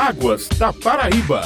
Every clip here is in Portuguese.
Águas da Paraíba.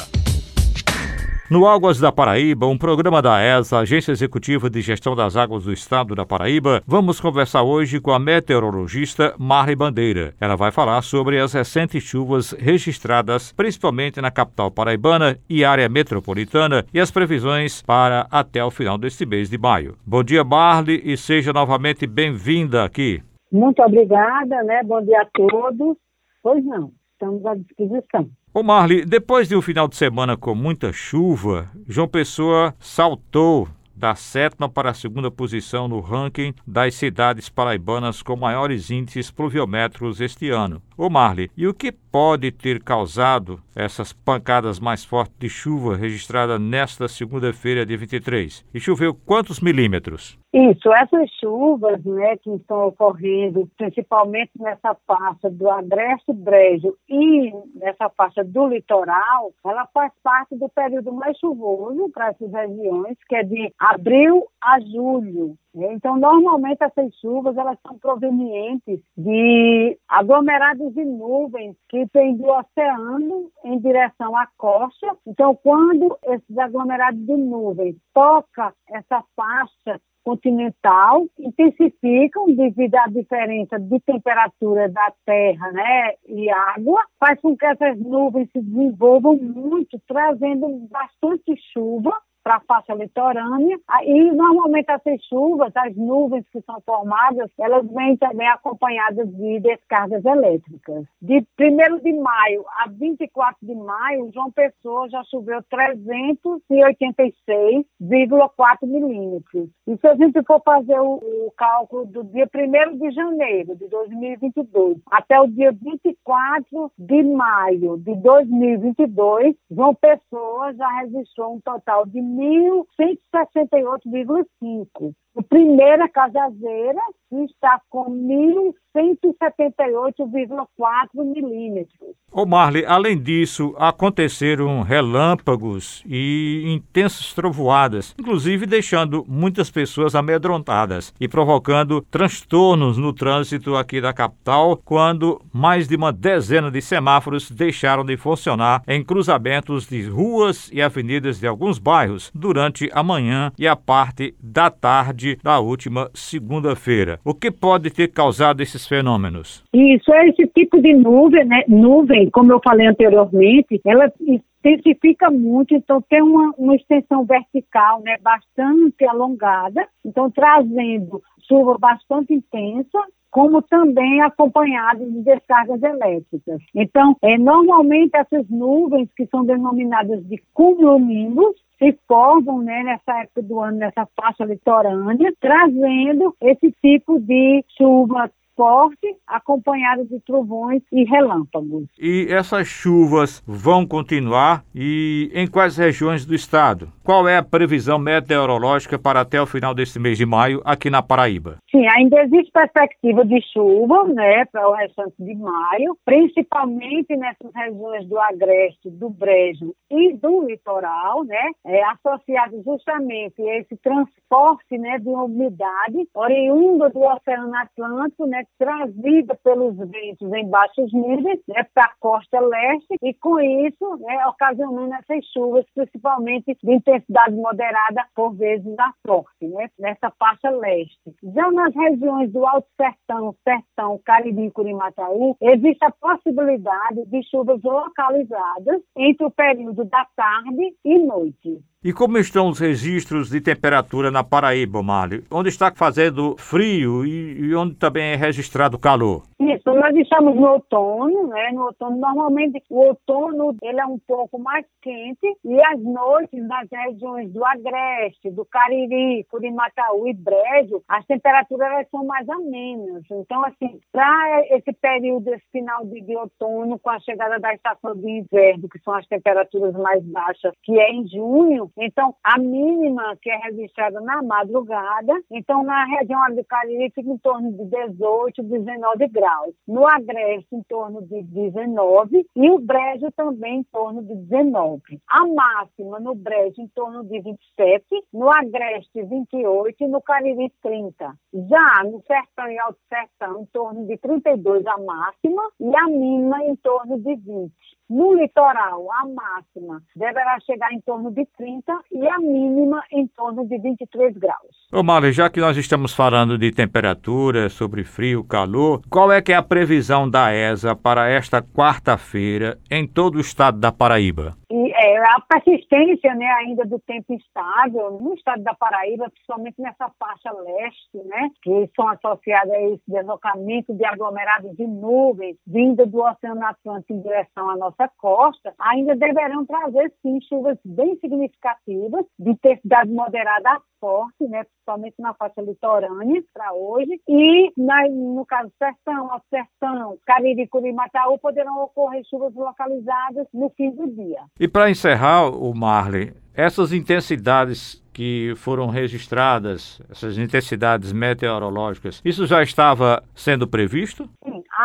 No Águas da Paraíba, um programa da ESA, Agência Executiva de Gestão das Águas do Estado da Paraíba, vamos conversar hoje com a meteorologista Marli Bandeira. Ela vai falar sobre as recentes chuvas registradas, principalmente na capital paraibana e área metropolitana, e as previsões para até o final deste mês de maio. Bom dia, Marli, e seja novamente bem-vinda aqui. Muito obrigada, né? Bom dia a todos. Pois não, estamos à disposição. Ô Marli, depois de um final de semana com muita chuva, João Pessoa saltou da sétima para a segunda posição no ranking das cidades paraibanas com maiores índices pluviométricos este ano. Ô Marli, e o que pode ter causado essas pancadas mais fortes de chuva registrada nesta segunda-feira de 23? E choveu quantos milímetros? Isso, essas chuvas né, que estão ocorrendo, principalmente nessa faixa do Agreste Brejo e nessa faixa do litoral, ela faz parte do período mais chuvoso para essas regiões, que é de abril a julho. Né. Então, normalmente essas chuvas elas são provenientes de aglomerados de nuvens que vêm do oceano em direção à costa. Então, quando esses aglomerados de nuvens tocam essa faixa continental intensificam devido à diferença de temperatura da terra né, e água, faz com que essas nuvens se desenvolvam muito, trazendo bastante chuva para a faixa litorânea. E normalmente essas chuvas, as nuvens que são formadas, elas vêm também acompanhadas de descargas elétricas. De 1 de maio a 24 de maio, João Pessoa já choveu 386,4 milímetros. E se a gente for fazer o, o cálculo do dia 1 de janeiro de 2022 até o dia 24 de maio de 2022, João Pessoa já registrou um total de 1.168,5. O primeiro é Cajazeira, está com 1.178,4 milímetros. Ô Marley, além disso, aconteceram relâmpagos e intensas trovoadas, inclusive deixando muitas pessoas amedrontadas e provocando transtornos no trânsito aqui da capital, quando mais de uma dezena de semáforos deixaram de funcionar em cruzamentos de ruas e avenidas de alguns bairros durante a manhã e a parte da tarde da última segunda-feira. O que pode ter causado esses fenômenos? Isso é esse tipo de nuvem, né? Nuvem, como eu falei anteriormente, ela intensifica muito, então tem uma, uma extensão vertical, né, bastante alongada, então trazendo chuva bastante intensa, como também acompanhado de descargas elétricas. Então, é, normalmente essas nuvens que são denominadas de cumulonimbus, se formam né, nessa época do ano, nessa faixa litorânea, trazendo esse tipo de chuva forte, acompanhado de trovões e relâmpagos. E essas chuvas vão continuar e em quais regiões do estado? Qual é a previsão meteorológica para até o final deste mês de maio aqui na Paraíba? Sim, ainda existe perspectiva de chuva, né, para o restante de maio, principalmente nessas regiões do Agreste, do Brejo e do litoral, né, é, associado justamente a esse transporte, né, de umidade oriunda do Oceano Atlântico, né, trazida pelos ventos em baixos níveis né, para a costa leste e, com isso, né, ocasionando essas chuvas, principalmente de intensidade moderada, por vezes a forte, né, nessa faixa leste. Já nas regiões do Alto Sertão, Sertão, Cariri e Curimataú, existe a possibilidade de chuvas localizadas entre o período da tarde e noite. E como estão os registros de temperatura na Paraíba, Mário? Onde está fazendo frio e, e onde também é registrado calor? Isso, nós estamos no outono, né? No outono, normalmente o outono ele é um pouco mais quente e as noites nas regiões do Agreste, do Cariri, Curimataú e Brejo, as temperaturas são mais amenas. Então, assim, para esse período, esse final de, de outono, com a chegada da estação de inverno, que são as temperaturas mais baixas, que é em junho, então a mínima que é registrada na madrugada, então na região do Cariri fica em torno de 18, 19 graus. No Agreste, em torno de 19 e o Brejo também em torno de 19. A máxima no Brejo em torno de 27, no Agreste 28 e no Cariri 30. Já no Sertão e Alto Sertão em torno de 32 a máxima e a mínima em torno de 20. No litoral, a máxima deverá chegar em torno de 30 e a mínima em torno de 23 graus. Ô Marley, já que nós estamos falando de temperatura, sobre frio, calor, qual é que é a previsão da ESA para esta quarta-feira em todo o estado da Paraíba? E é, a persistência né, ainda do tempo instável no estado da Paraíba, principalmente nessa faixa leste, né, que são associadas a esse deslocamento de aglomerados de nuvens vinda do Oceano Atlântico em direção à nossa costa, ainda deverão trazer, sim, chuvas bem significativas, de intensidade moderada a forte, né, principalmente na faixa litorânea para hoje, e na, no caso Sertão, Alto Sertão, Cariri, Curimataú, poderão ocorrer chuvas localizadas no fim do dia. E para encerrar, o Marley, essas intensidades que foram registradas, essas intensidades meteorológicas, isso já estava sendo previsto?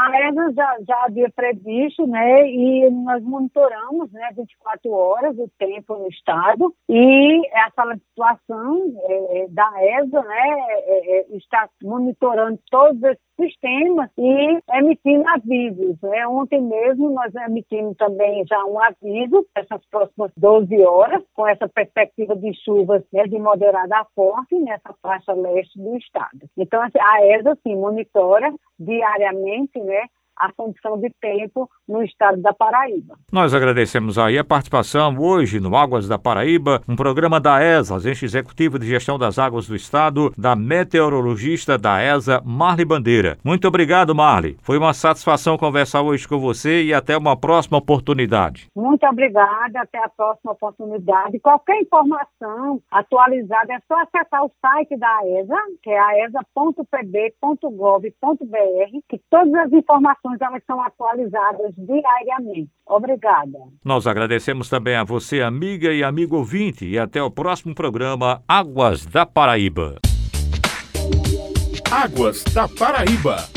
A já, já havia previsto, né, e nós monitoramos, né, 24 horas o tempo no estado, e essa situação é, da ESA, né, é, é, está monitorando todos esses sistemas e emitindo avisos. Né? Ontem mesmo nós emitimos também já um aviso essas próximas 12 horas, com essa perspectiva de chuvas né, de moderada a forte nessa faixa leste do estado. Então, assim, a ESA, sim, monitora diariamente né, a condição de tempo no estado da Paraíba. Nós agradecemos aí a participação hoje no Águas da Paraíba, um programa da ESA, Agência Executiva de Gestão das Águas do Estado, da meteorologista da ESA, Marli Bandeira. Muito obrigado, Marli. Foi uma satisfação conversar hoje com você e até uma próxima oportunidade. Muito obrigada, até a próxima oportunidade. Qualquer informação atualizada é só acessar o site da ESA, que é aesa.pb.gov.br, que todas as informações informações elas são atualizadas diariamente. Obrigada. Nós agradecemos também a você, amiga e amigo ouvinte, e até o próximo programa Águas da Paraíba. Águas da Paraíba.